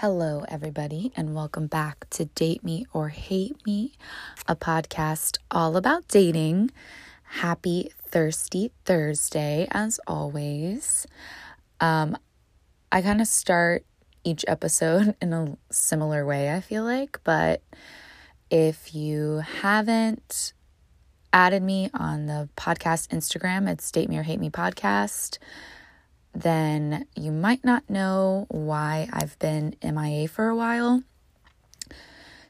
Hello, everybody, and welcome back to Date Me or Hate Me, a podcast all about dating. Happy Thirsty Thursday, as always. Um, I kind of start each episode in a similar way, I feel like, but if you haven't added me on the podcast Instagram, it's Date Me or Hate Me Podcast then you might not know why I've been MIA for a while.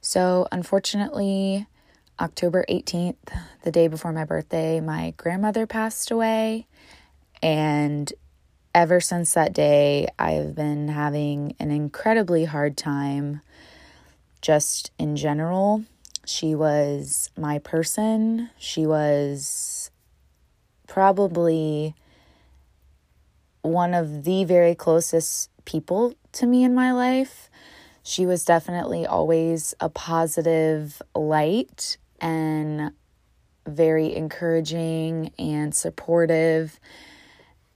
So, unfortunately, October 18th, the day before my birthday, my grandmother passed away. And ever since that day, I've been having an incredibly hard time just in general. She was my person. She was probably one of the very closest people to me in my life. She was definitely always a positive light and very encouraging and supportive.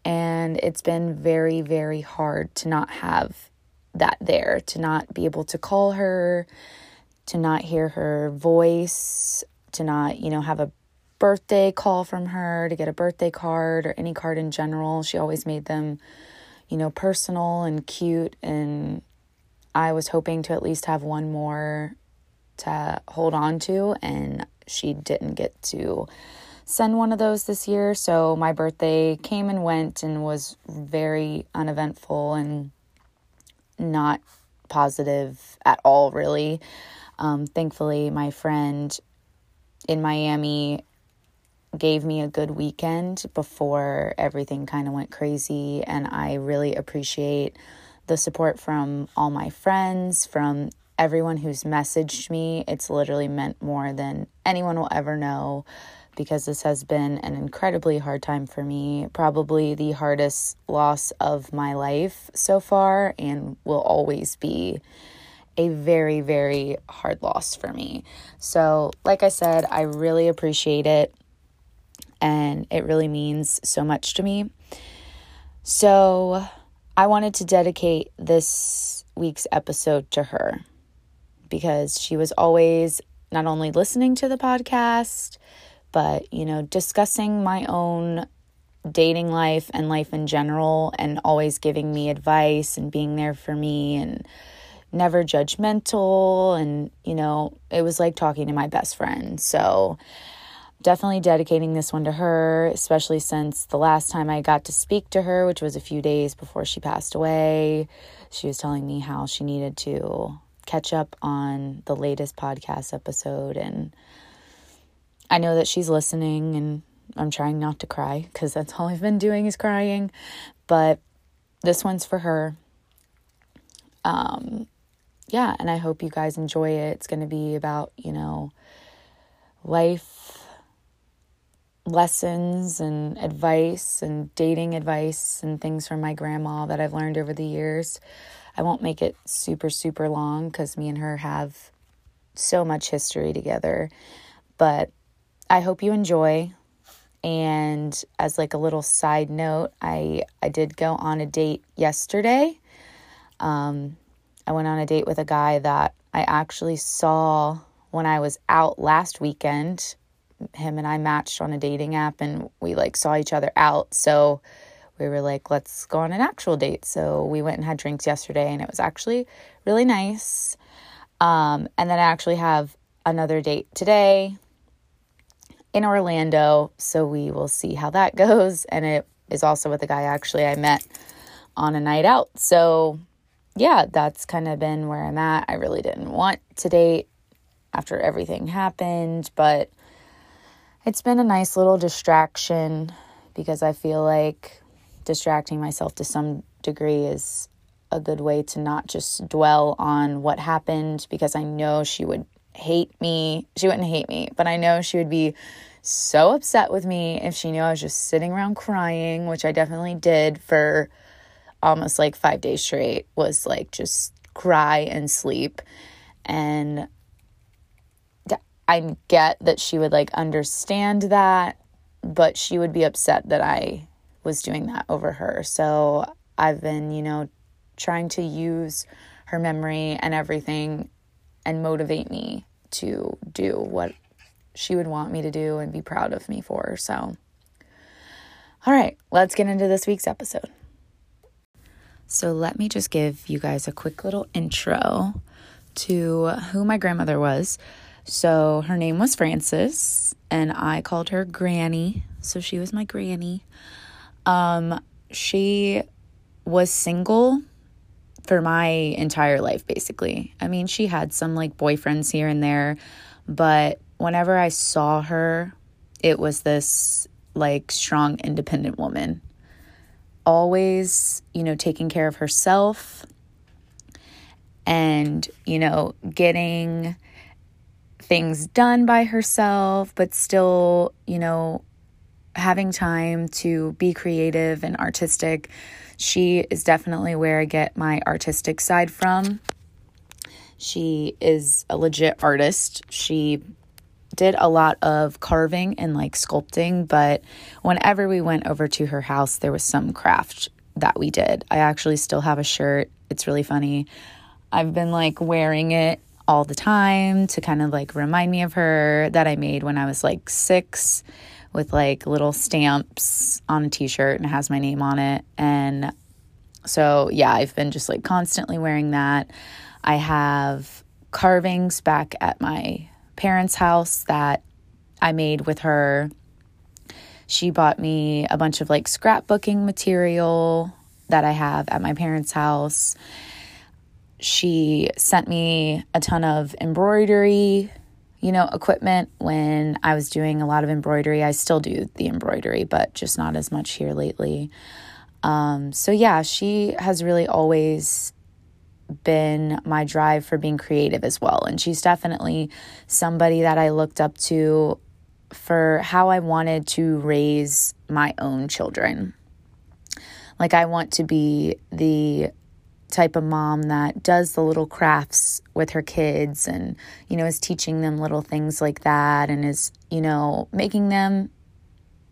And it's been very, very hard to not have that there, to not be able to call her, to not hear her voice, to not, you know, have a birthday call from her, to get a birthday card or any card in general. She always made them, you know, personal and cute. And I was hoping to at least have one more to hold on to, and she didn't get to send one of those this year. So my birthday came and went and was very uneventful and not positive at all, really. Um, thankfully, my friend in Miami gave me a good weekend before everything kind of went crazy. And I really appreciate the support from all my friends, from everyone who's messaged me. It's literally meant more than anyone will ever know because this has been an incredibly hard time for me. Probably the hardest loss of my life so far, and will always be a very, very hard loss for me. So, like I said, I really appreciate it and it really means so much to me. So, I wanted to dedicate this week's episode to her because she was always not only listening to the podcast, but, you know, discussing my own dating life and life in general, and always giving me advice and being there for me and never judgmental. And, you know, it was like talking to my best friend. So, definitely dedicating this one to her, especially since the last time I got to speak to her, which was a few days before she passed away, she was telling me how she needed to catch up on the latest podcast episode. And I know that she's listening, and I'm trying not to cry because that's all I've been doing is crying. But this one's for her. Um, yeah, and I hope you guys enjoy it. It's going to be about, you know, life lessons and advice and dating advice and things from my grandma that I've learned over the years. I won't make it super, super long because me and her have so much history together. But I hope you enjoy. And as like a little side note, I I did go on a date yesterday. Um, I went on a date with a guy that I actually saw when I was out last weekend him and I matched on a dating app and we like saw each other out. So we were like, let's go on an actual date. So we went and had drinks yesterday and it was actually really nice. Um, and then I actually have another date today in Orlando. So we will see how that goes. And it is also with a guy actually I met on a night out. So yeah, that's kind of been where I'm at. I really didn't want to date after everything happened, but it's been a nice little distraction because I feel like distracting myself to some degree is a good way to not just dwell on what happened because I know she would hate me. She wouldn't hate me, but I know she would be so upset with me if she knew I was just sitting around crying, which I definitely did for almost like 5 days straight was like just cry and sleep. And I get that she would like understand that, but she would be upset that I was doing that over her. So I've been, you know, trying to use her memory and everything and motivate me to do what she would want me to do and be proud of me for. So, all right, let's get into this week's episode. So, let me just give you guys a quick little intro to who my grandmother was. So, her name was Frances, and I called her Granny. So, she was my granny. Um, she was single for my entire life, basically. I mean, she had some like boyfriends here and there, but whenever I saw her, it was this like strong, independent woman. Always, you know, taking care of herself and, you know, getting things done by herself, but still, you know, having time to be creative and artistic. She is definitely where I get my artistic side from. She is a legit artist. She did a lot of carving and like sculpting, but whenever we went over to her house, there was some craft that we did. I actually still have a shirt. It's really funny. I've been like wearing it all the time to kind of like remind me of her that I made when I was like six with like little stamps on a t shirt and has my name on it. And so, yeah, I've been just like constantly wearing that. I have carvings back at my parents' house that I made with her. She bought me a bunch of like scrapbooking material that I have at my parents' house. She sent me a ton of embroidery you know, equipment when I was doing a lot of embroidery. I still do the embroidery, but just not as much here lately. Um, so, yeah, she has really always been my drive for being creative as well. And she's definitely somebody that I looked up to for how I wanted to raise my own children. Like, I want to be the type of mom that does the little crafts with her kids and, you know, is teaching them little things like that and is, you know, making them,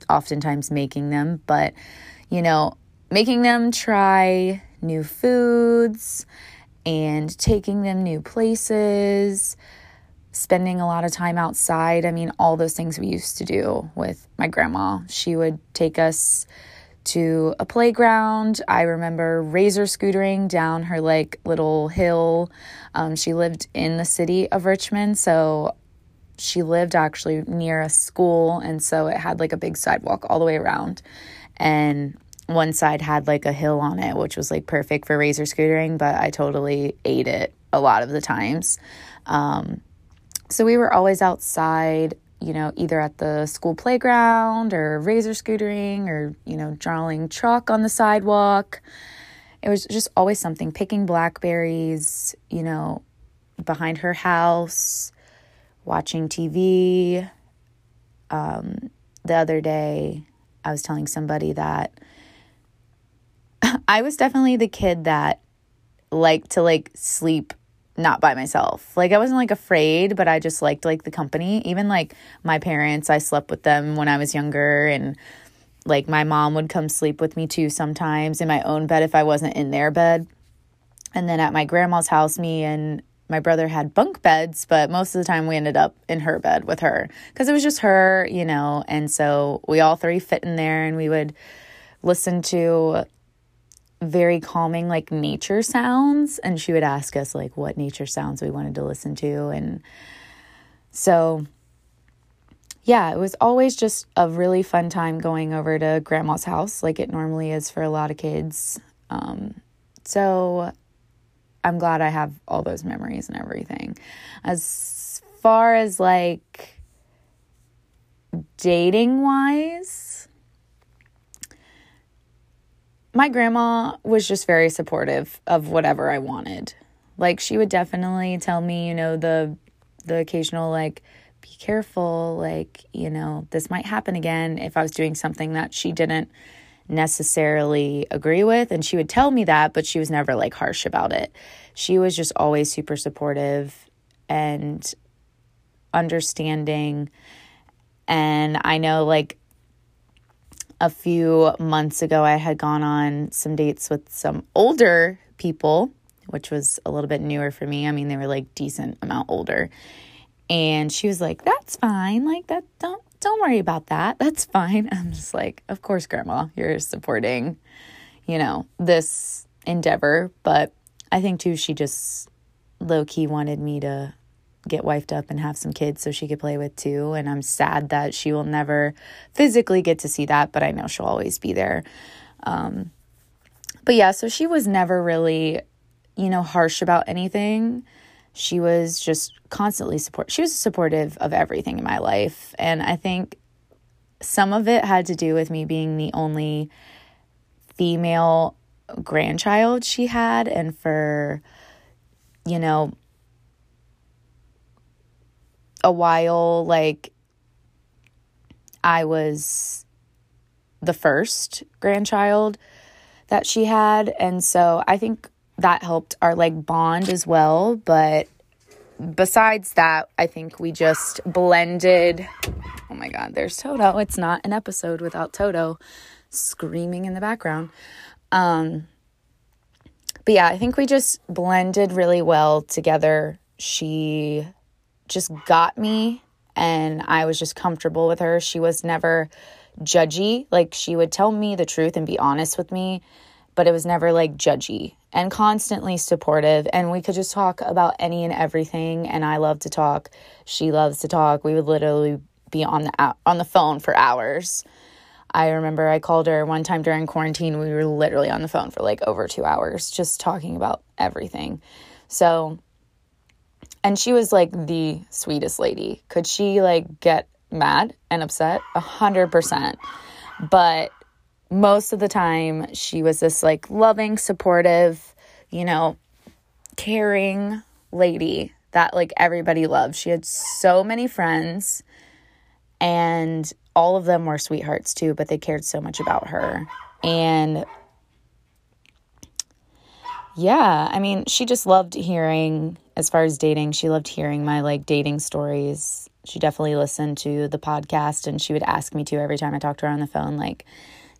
oftentimes making them, but, you know, making them try new foods and taking them new places, spending a lot of time outside. I mean, all those things we used to do with my grandma. She would take us to a playground. I remember razor scootering down her like little hill. Um, she lived in the city of Richmond, so she lived actually near a school, and so it had like a big sidewalk all the way around. And one side had like a hill on it, which was like perfect for razor scootering, but I totally ate it a lot of the times. Um, so we were always outside you know, either at the school playground or razor scootering or, you know, drawing chalk on the sidewalk. It was just always something picking blackberries, you know, behind her house, watching TV. Um, the other day, I was telling somebody that I was definitely the kid that liked to like sleep not by myself. Like I wasn't like afraid, but I just liked like the company. Even like my parents, I slept with them when I was younger and like my mom would come sleep with me too sometimes in my own bed if I wasn't in their bed. And then at my grandma's house, me and my brother had bunk beds, but most of the time we ended up in her bed with her because it was just her, you know. And so we all three fit in there and we would listen to very calming like nature sounds. And she would ask us like what nature sounds we wanted to listen to. And so yeah it was always just a really fun time going over to grandma's house like it normally is for a lot of kids. Um, so i'm glad i have all those memories and everything. As far as like dating wise my grandma was just very supportive of whatever I wanted. Like she would definitely tell me, you know, the the occasional like be careful, like, you know, this might happen again if I was doing something that she didn't necessarily agree with and she would tell me that, but she was never like harsh about it. She was just always super supportive and understanding and I know like a few months ago, I had gone on some dates with some older people, which was a little bit newer for me. I mean, they were like decent amount older. And she was like, "That's fine. Like that don't don't worry about that. That's fine." I'm just like, "Of course, grandma, you're supporting, you know, this endeavor, but I think too she just low key wanted me to get wifed up and have some kids so she could play with too. And I'm sad that she will never physically get to see that, but I know she'll always be there. Um, but yeah, so she was never really, you know, harsh about anything. She was just constantly support. She was supportive of everything in my life, and I think some of it had to do with me being the only female grandchild she had, and for you know a while like I was the first grandchild that she had and so I think that helped our like bond as well but besides that I think we just blended oh my god there's Toto. It's not an episode without Toto screaming in the background. Um but yeah I think we just blended really well together. She just got me and I was just comfortable with her. She was never judgy. Like she would tell me the truth and be honest with me, but it was never like judgy and constantly supportive and we could just talk about any and everything and I love to talk. She loves to talk. We would literally be on the on the phone for hours. I remember I called her one time during quarantine. We were literally on the phone for like over 2 hours just talking about everything. So, and she was like the sweetest lady. Could she like get mad and upset? A hundred percent. But most of the time, she was this like loving, supportive, you know, caring lady that like everybody loved. She had so many friends and all of them were sweethearts too, but they cared so much about her. And yeah, I mean, she just loved hearing as far as dating, she loved hearing my like dating stories. She definitely listened to the podcast and she would ask me to every time I talked to her on the phone like,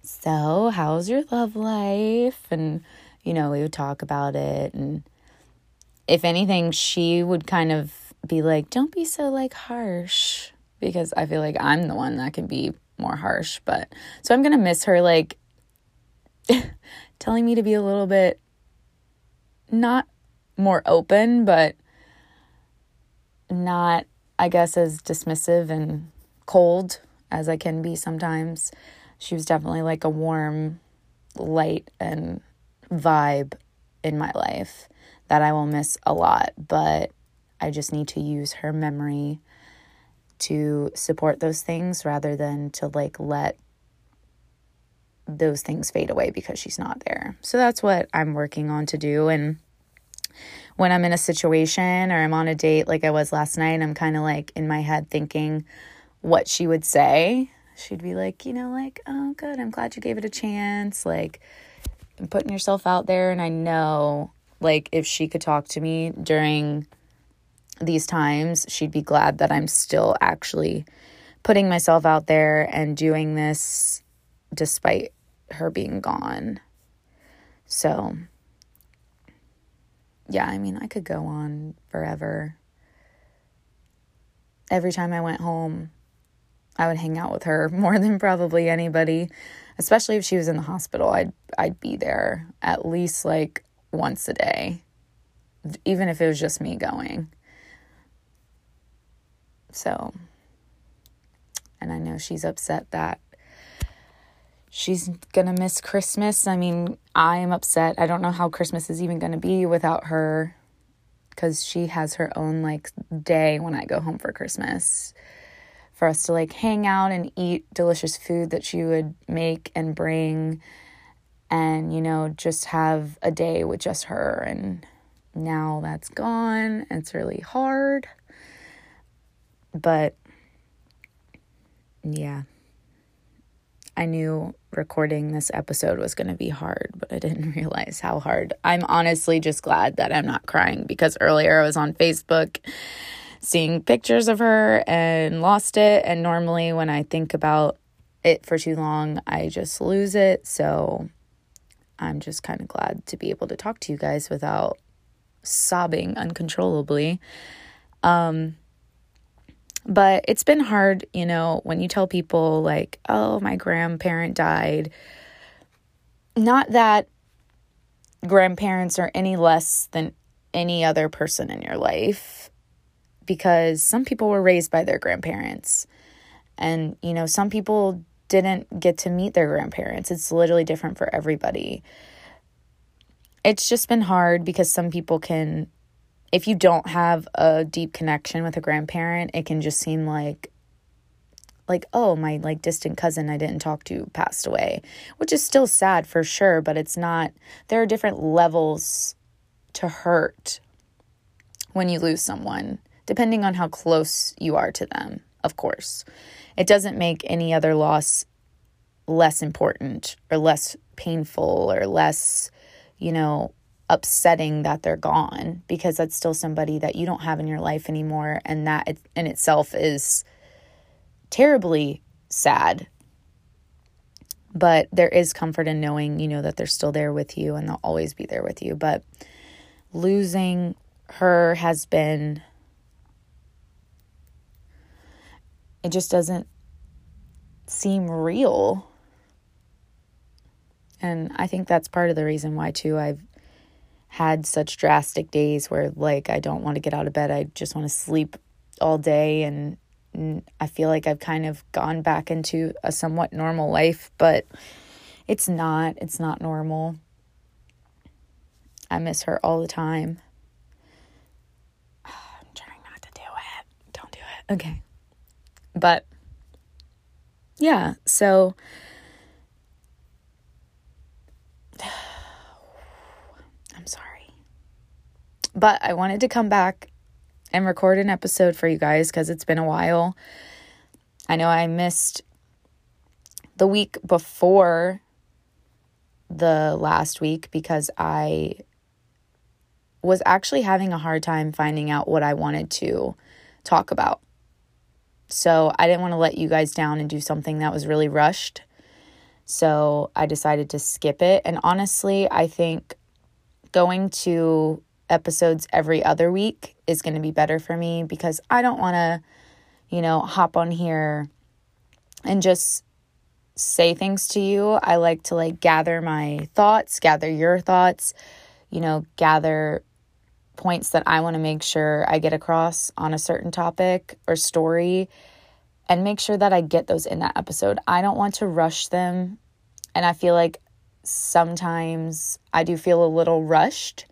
"So, how's your love life?" and you know, we would talk about it and if anything, she would kind of be like, "Don't be so like harsh." Because I feel like I'm the one that can be more harsh, but so I'm going to miss her like telling me to be a little bit not more open, but not, I guess, as dismissive and cold as I can be sometimes. She was definitely like a warm light and vibe in my life that I will miss a lot, but I just need to use her memory to support those things rather than to like let those things fade away because she's not there. So that's what I'm working on to do. And when I'm in a situation or I'm on a date like I was last night, I'm kind of like in my head thinking what she would say. She'd be like, you know, like, oh, good, I'm glad you gave it a chance. Like, I'm putting yourself out there. And I know, like, if she could talk to me during these times, she'd be glad that I'm still actually putting myself out there and doing this despite her being gone. So, yeah, I mean, I could go on forever. Every time I went home, I would hang out with her more than probably anybody, especially if she was in the hospital. I'd I'd be there at least like once a day, even if it was just me going. So, and I know she's upset that she's gonna miss Christmas. I mean, I am upset. I don't know how Christmas is even gonna be without her because she has her own like day when I go home for Christmas. For us to like hang out and eat delicious food that she would make and bring and you know just have a day with just her. And now that's gone. It's really hard. But yeah I knew recording this episode was going to be hard, but I didn't realize how hard. I'm honestly just glad that I'm not crying because earlier I was on Facebook seeing pictures of her and lost it. And normally, when I think about it for too long, I just lose it. So I'm just kind of glad to be able to talk to you guys without sobbing uncontrollably. Um, but it's been hard, you know, when you tell people, like, oh, my grandparent died. Not that grandparents are any less than any other person in your life, because some people were raised by their grandparents. And, you know, some people didn't get to meet their grandparents. It's literally different for everybody. It's just been hard because some people can if you don't have a deep connection with a grandparent, it can just seem like like oh my like distant cousin I didn't talk to passed away, which is still sad for sure, but it's not there are different levels to hurt when you lose someone, depending on how close you are to them, of course. It doesn't make any other loss less important or less painful or less, you know, upsetting that they're gone because that's still somebody that you don't have in your life anymore. And that in itself is terribly sad. But there is comfort in knowing you know that they're still there with you and they'll always be there with you. But losing her has been it just doesn't seem real. And i think that's part of the reason why too i've had such drastic days where like I don't want to get out of bed. I just want to sleep all day and I feel like I've kind of gone back into a somewhat normal life, but it's not. It's not normal. I miss her all the time. I'm trying not to do it. Don't do it. Okay. But yeah, so But I wanted to come back and record an episode for you guys because it's been a while. I know I missed the week before the last week because I was actually having a hard time finding out what I wanted to talk about. So I didn't want to let you guys down and do something that was really rushed. So I decided to skip it. And honestly, I think going to episodes every other week is going to be better for me because I don't want to, you know, hop on here and just say things to you. I like to like gather my thoughts, gather your thoughts, you know, gather points that I want to make sure I get across on a certain topic or story and make sure that I get those in that episode. I don't want to rush them. And I feel like sometimes I do feel a little rushed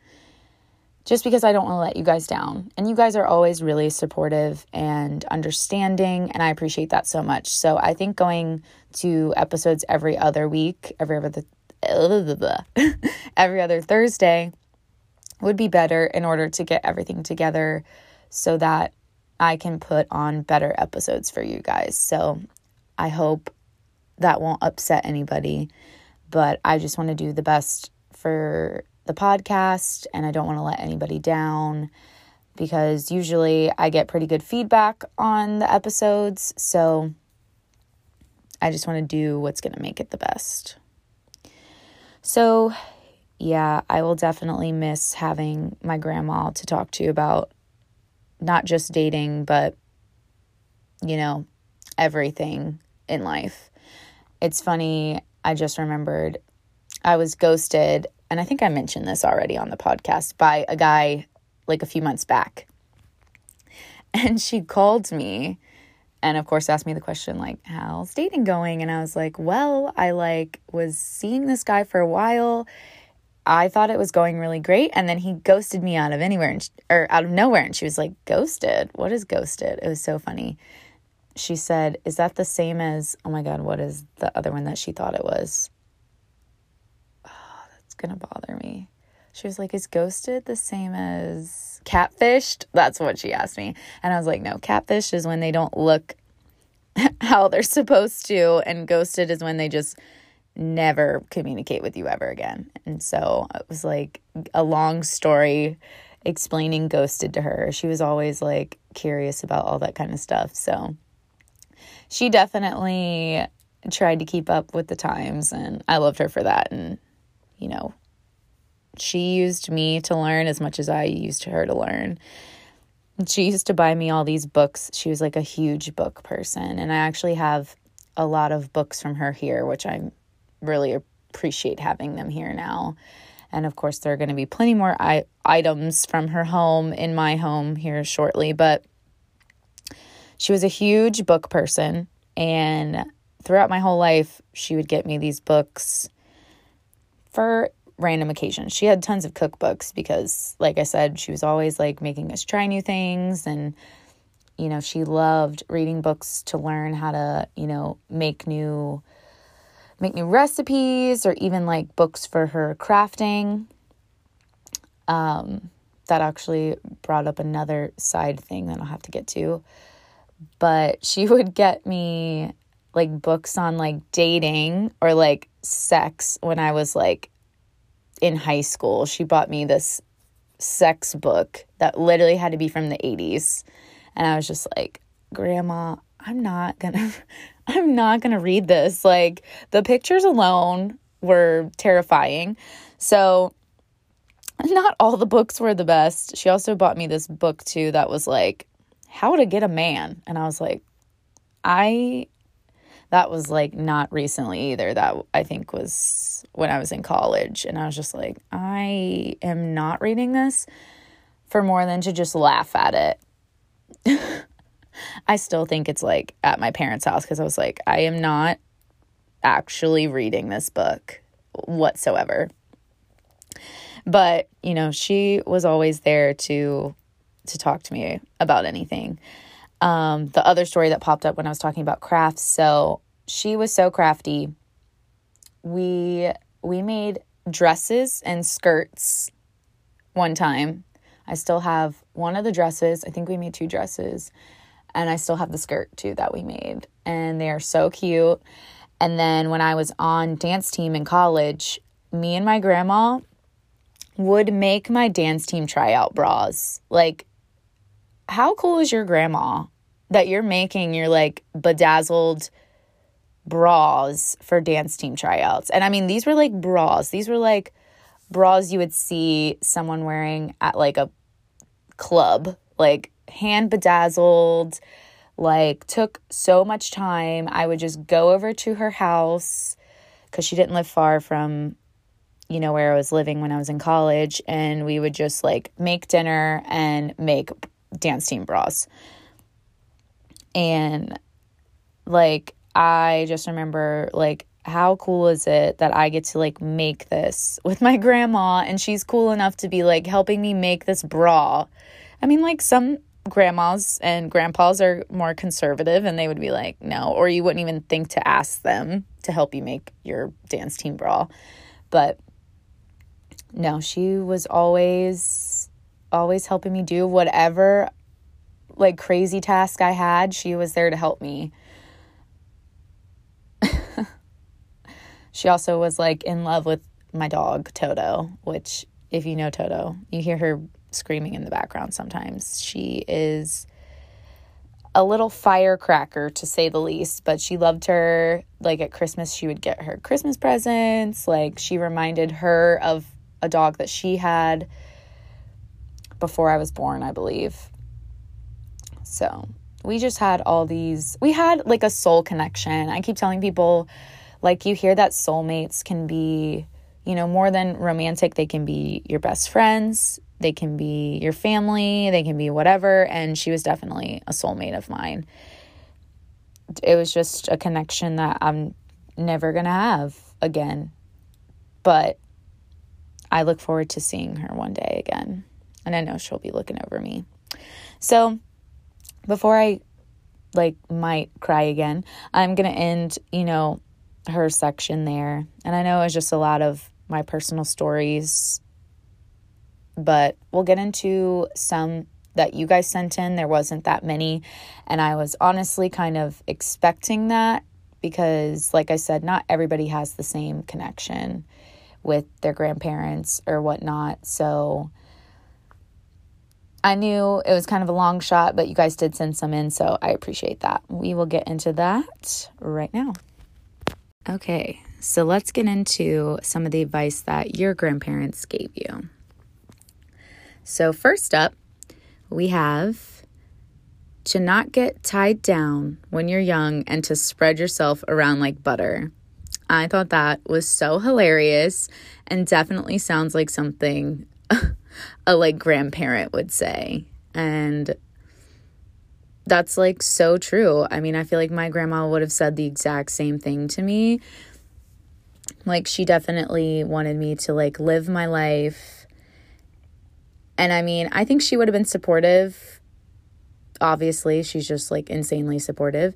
just because I don't want to let you guys down. And you guys are always really supportive and understanding, and I appreciate that so much. So I think going to episodes every other week, every other every other Thursday would be better in order to get everything together so that I can put on better episodes for you guys. So I hope that won't upset anybody, but I just want to do the best for the podcast and I don't want to let anybody down because usually I get pretty good feedback on the episodes. So I just want to do what's going to make it the best. So, yeah, I will definitely miss having my grandma to talk to about not just dating, but, you know, everything in life. It's funny, I just remembered I was ghosted and I think I mentioned this already on the podcast by a guy like a few months back. And she called me and of course asked me the question like how's dating going and I was like, "Well, I like was seeing this guy for a while. I thought it was going really great and then he ghosted me out of anywhere and she, or out of nowhere and she was like, "Ghosted? What is ghosted?" It was so funny. She said, "Is that the same as oh my god, what is the other one that she thought it was?" Going to bother me. She was like, Is ghosted the same as catfished? That's what she asked me. And I was like, No, catfish is when they don't look how they're supposed to, and ghosted is when they just never communicate with you ever again. And so it was like a long story explaining ghosted to her. She was always like curious about all that kind of stuff. So she definitely tried to keep up with the times and I loved her for that and you know, She used me to learn as much as I used her to learn. She used to buy me all these books. She was like a huge book person. And I actually have a lot of books from her here, which I really appreciate having them here now. And of course, there are going to be plenty more I- items from her home in my home here shortly. But she was a huge book person. And throughout my whole life, she would get me these books for random occasions. She had tons of cookbooks because, like I said, she was always like making us try new things. And, you know, she loved reading books to learn how to, you know, make new make new recipes or even like books for her crafting. Um, that actually brought up another side thing that I'll have to get to. But she would get me like books on like dating or like sex when I was like in high school. She bought me this sex book that literally had to be from the 80s. And I was just like, Grandma, I'm not gonna I'm not gonna read this. Like the pictures alone were terrifying. So not all the books were the best. She also bought me this book too that was like how to get a man. And I was like, I that was like not recently either. That I think was when I was in college. And I was just like, I am not reading this for more than to just laugh at it. I still think it's like at my parents' house because I was like, I am not actually reading this book whatsoever. But, you know, she was always there to to talk to me about anything. Um, the other story that popped up when I was talking about crafts, so she was so crafty. We we made dresses and skirts one time. I still have one of the dresses. I think we made two dresses and I still have the skirt too that we made. And they are so cute. And then when I was on dance team in college, me and my grandma would make my dance team tryout bras. Like, how cool is your grandma that you're making your like bedazzled bras for dance team tryouts? And I mean, these were like bras. These were like bras you would see someone wearing at like a club. Like, hand bedazzled, like took so much time. I would just go over to her house because she didn't live far from, you know, where I was living when I was in college. And we would just like make dinner and make dance team bras. And like, I just remember like, how cool is it that I get to like make this with my grandma and she's cool enough to be like helping me make this bra. I mean, like some grandmas and grandpas are more conservative and they would be like, no, or you wouldn't even think to ask them to help you make your dance team bra. But no, she was always, always helping me do whatever like crazy task I had. She was there to help me. she also was like in love with my dog, Toto, which, if you know Toto, you hear her screaming in the background sometimes. She is a little firecracker to say the least, but she loved her. Like at Christmas, she would get her Christmas presents. Like she reminded her of a dog that she had before I was born, I believe. So we just had all these, we had like a soul connection. I keep telling people, like, you hear that soulmates can be, you know, more than romantic, they can be your best friends, they can be your family, they can be whatever. And she was definitely a soulmate of mine. It was just a connection that I'm never going to have again. But I look forward to seeing her one day again. And I know she'll be looking over me. So before I like might cry again, I'm going to end, you know, her section there. And I know it's just a lot of my personal stories but we'll get into some that you guys sent in. There wasn't that many, and I was honestly kind of expecting that because, like I said, not everybody has the same connection with their grandparents or whatnot. So I knew it was kind of a long shot, but you guys did send some in, so I appreciate that. We will get into that right now. Okay, So let's get into some of the advice that your grandparents gave you. So, first up, we have to not get tied down when you're young and to spread yourself around like butter. I thought that was so hilarious and definitely sounds like something a like grandparent would say. And that's like so true. I mean, I feel like my grandma would have said the exact same thing to me. Like she definitely wanted me to like live my life. And I mean, I think she would have been supportive. Obviously, she's just like insanely supportive.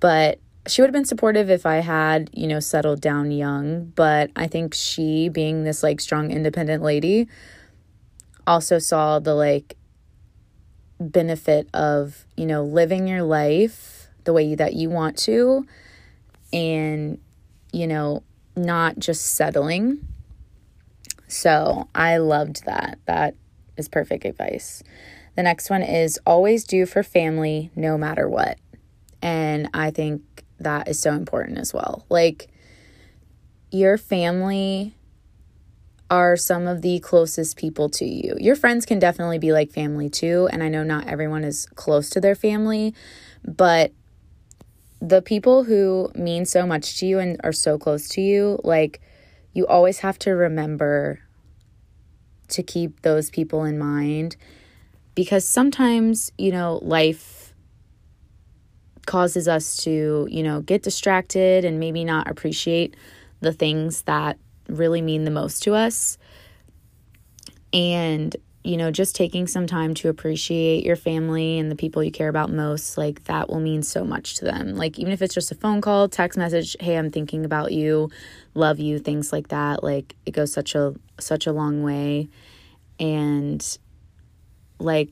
But she would have been supportive if I had, you know, settled down young, but I think she being this like strong independent lady also saw the like benefit of, you know, living your life the way that you want to and, you know, not just settling. So I loved that. That is perfect advice. The next one is always do for family no matter what. And I think that is so important as well. Like, your family are some of the closest people to you. Your friends can definitely be like family too. And I know not everyone is close to their family, but the people who mean so much to you and are so close to you, like, you always have to remember to keep those people in mind because sometimes, you know, life causes us to, you know, get distracted and maybe not appreciate the things that really mean the most to us. And, you know, just taking some time to appreciate your family and the people you care about most, like that will mean so much to them. Like, even if it's just a phone call, text message, hey, I'm thinking about you, love you, things like that, like it goes such a, such a long way. And, like,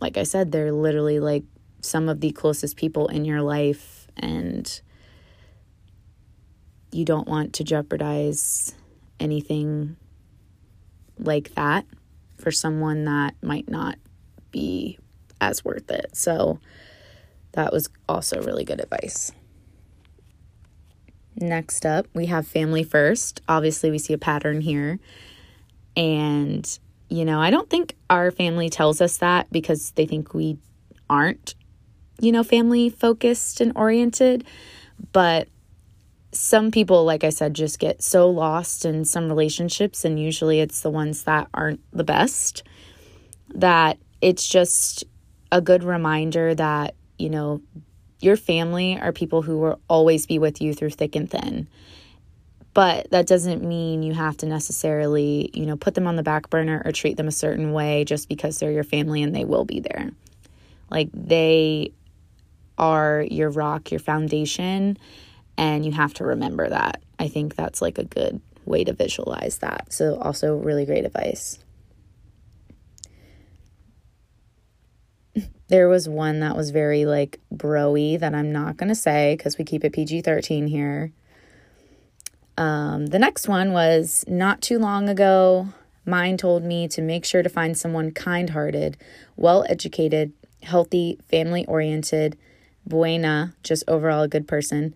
like I said, they're literally like some of the closest people in your life. And, you don't want to jeopardize anything like that for someone that might not be as worth it. So that was also really good advice. Next up, we have family first. Obviously, we see a pattern here. And, you know, I don't think our family tells us that because they think we aren't, you know, family focused and oriented. But some people, like I said, just get so lost in some relationships, and usually it's the ones that aren't the best, that it's just a good reminder that, you know, your family are people who will always be with you through thick and thin. But that doesn't mean you have to necessarily, you know, put them on the back burner or treat them a certain way just because they're your family and they will be there. Like they are your rock, your foundation and you have to remember that. I think that's like a good way to visualize that. So, also, really great advice. There was one that was very like broy that I'm not going to say because we keep it PG 13 here. Um, the next one was not too long ago. Mine told me to make sure to find someone kind hearted, well educated, healthy, family oriented, buena, just overall a good person,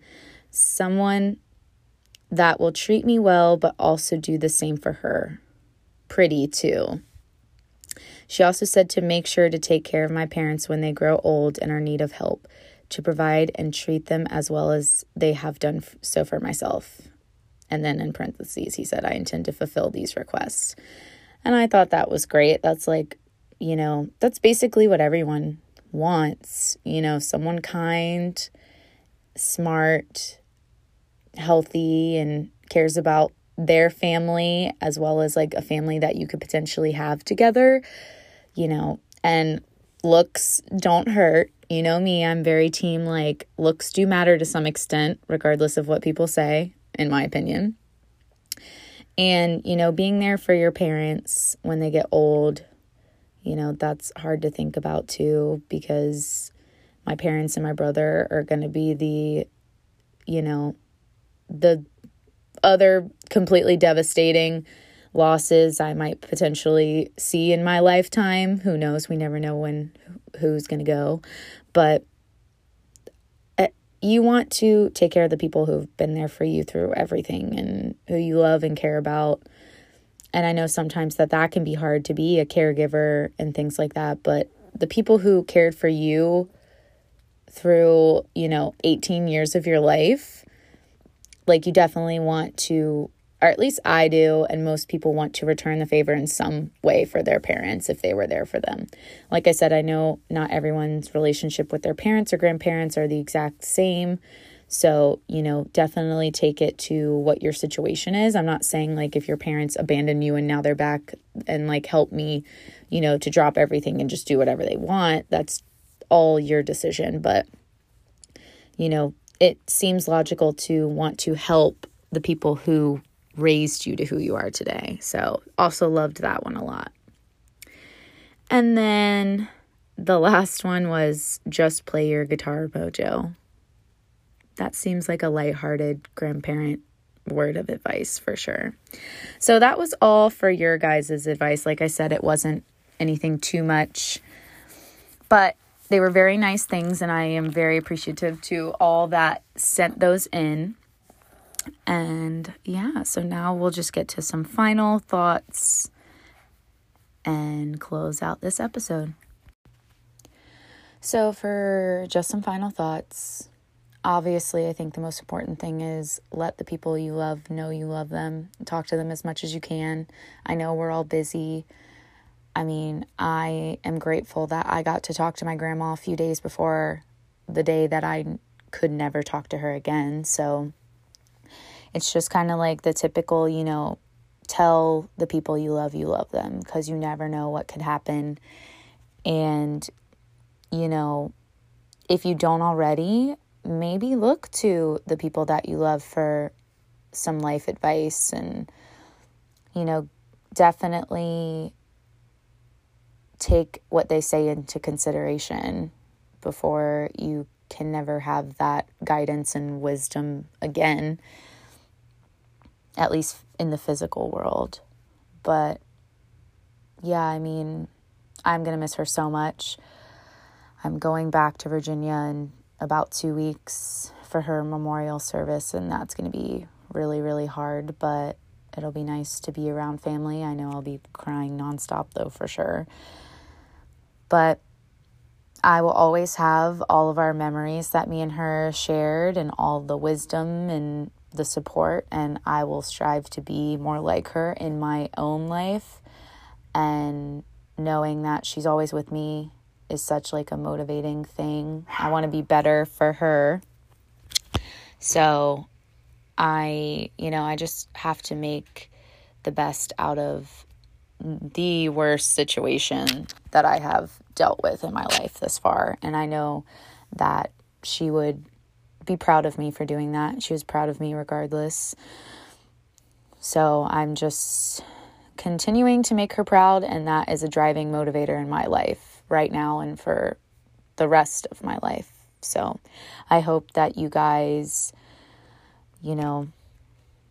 someone that will treat me well, but also do the same for her. Pretty, too. She also said to make sure to take care of my parents when they grow old and are need of help, to provide and treat them as well as they have done so for myself. And then in parentheses, he said, I intend to fulfill these requests. And I thought that was great. That's like, you know, that's basically what everyone wants. You know, someone kind, smart, healthy and cares about their family as well as like a family that you could potentially have together, you know, and looks don't hurt. You know me, I'm very team like looks do matter to some extent, regardless of what people say, in my opinion. And, you know, being there for your parents when they get old, you know, that's hard to think about too because my parents and my brother are going to be the, you know, the other completely devastating losses I might potentially see in my lifetime. Who knows? We never know when who's going to go. But, eh, you want to take care of the people who've been there for you through everything and who you love and care about. And I know sometimes that that can be hard to be a caregiver and things like that, but the people who cared for you through, you know, 18 years of your life, like you definitely want to or at least I do, and most people want to return the favor in some way for their parents if they were there for them. Like I said, I know not everyone's relationship with their parents or grandparents are the exact same. So, you know, definitely take it to what your situation is. I'm not saying like if your parents abandon you and now they're back and like help me, you know, to drop everything and just do whatever they want. That's all your decision. But, you know, it seems logical to want to help the people who raised you to who you are today. So, also loved that one a lot. And then the last one was just play your guitar mojo. That seems like a lighthearted grandparent word of advice for sure. So that was all for your guys' advice. Like I said, it wasn't anything too much, but they were very nice things, and I am very appreciative to all that sent those in. And yeah, so now we'll just get to some final thoughts and close out this episode. So, for just some final thoughts, obviously, I think the most important thing is let the people you love know you love them. Talk to them as much as you can. I know we're all busy. I mean, I am grateful that I got to talk to my grandma a few days before the day that I could never talk to her again. So, it's just kind of like the typical, you know, tell the people you love you love them because you never know what could happen. And, you know, if you don't already, maybe look to the people that you love for some life advice and, you know, definitely take what they say into consideration before you can never have that guidance and wisdom again at least in the physical world. But yeah, I mean, I'm going to miss her so much. I'm going back to Virginia in about two weeks for her memorial service, and that's going to be really, really hard, but it'll be nice to be around family. I know I'll be crying nonstop, though, for sure. But I will always have all of our memories that me and her shared and all the wisdom and the support, and I will strive to be more like her in my own life. And knowing that she's always with me is such like a motivating thing. I want to be better for her. So I, you know, I just have to make the best out of the worst situation that I have dealt with in my life this far. And I know that she would be proud of me for doing that. She was proud of me regardless. So I'm just continuing to make her proud, and that is a driving motivator in my life right now and for the rest of my life. So I hope that you guys, you know,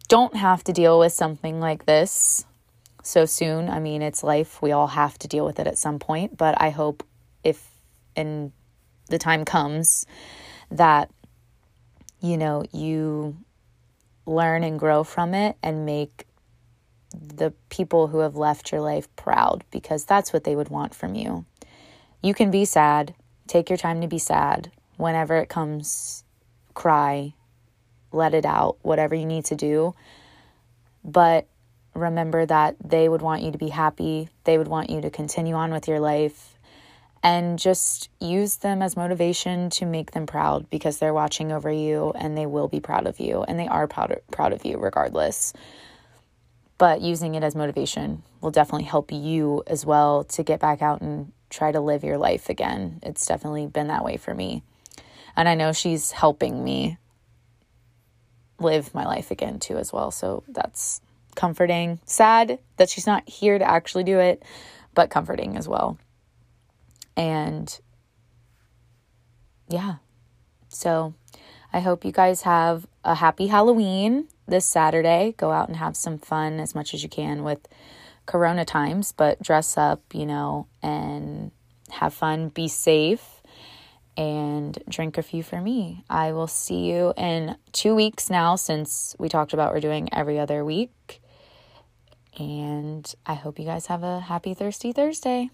don't have to deal with something like this so soon. I mean, it's life. We all have to deal with it at some point, but I hope if in the time comes that you know, you learn and grow from it and make the people who have left your life proud because that's what they would want from you. You can be sad, take your time to be sad. Whenever it comes, cry, let it out, whatever you need to do. But remember that they would want you to be happy, they would want you to continue on with your life and just use them as motivation to make them proud because they're watching over you and they will be proud of you and they are proud proud of you regardless. But using it as motivation will definitely help you as well to get back out and try to live your life again. It's definitely been that way for me. And I know she's helping me live my life again too as well. So that's comforting. Sad that she's not here to actually do it, but comforting as well. And yeah, so I hope you guys have a happy Halloween this Saturday. Go out and have some fun as much as you can with Corona times, but dress up, you know, and have fun, be safe, and drink a few for me. I will see you in two weeks now since we talked about we're doing every other week. And I hope you guys have a happy, thirsty Thursday.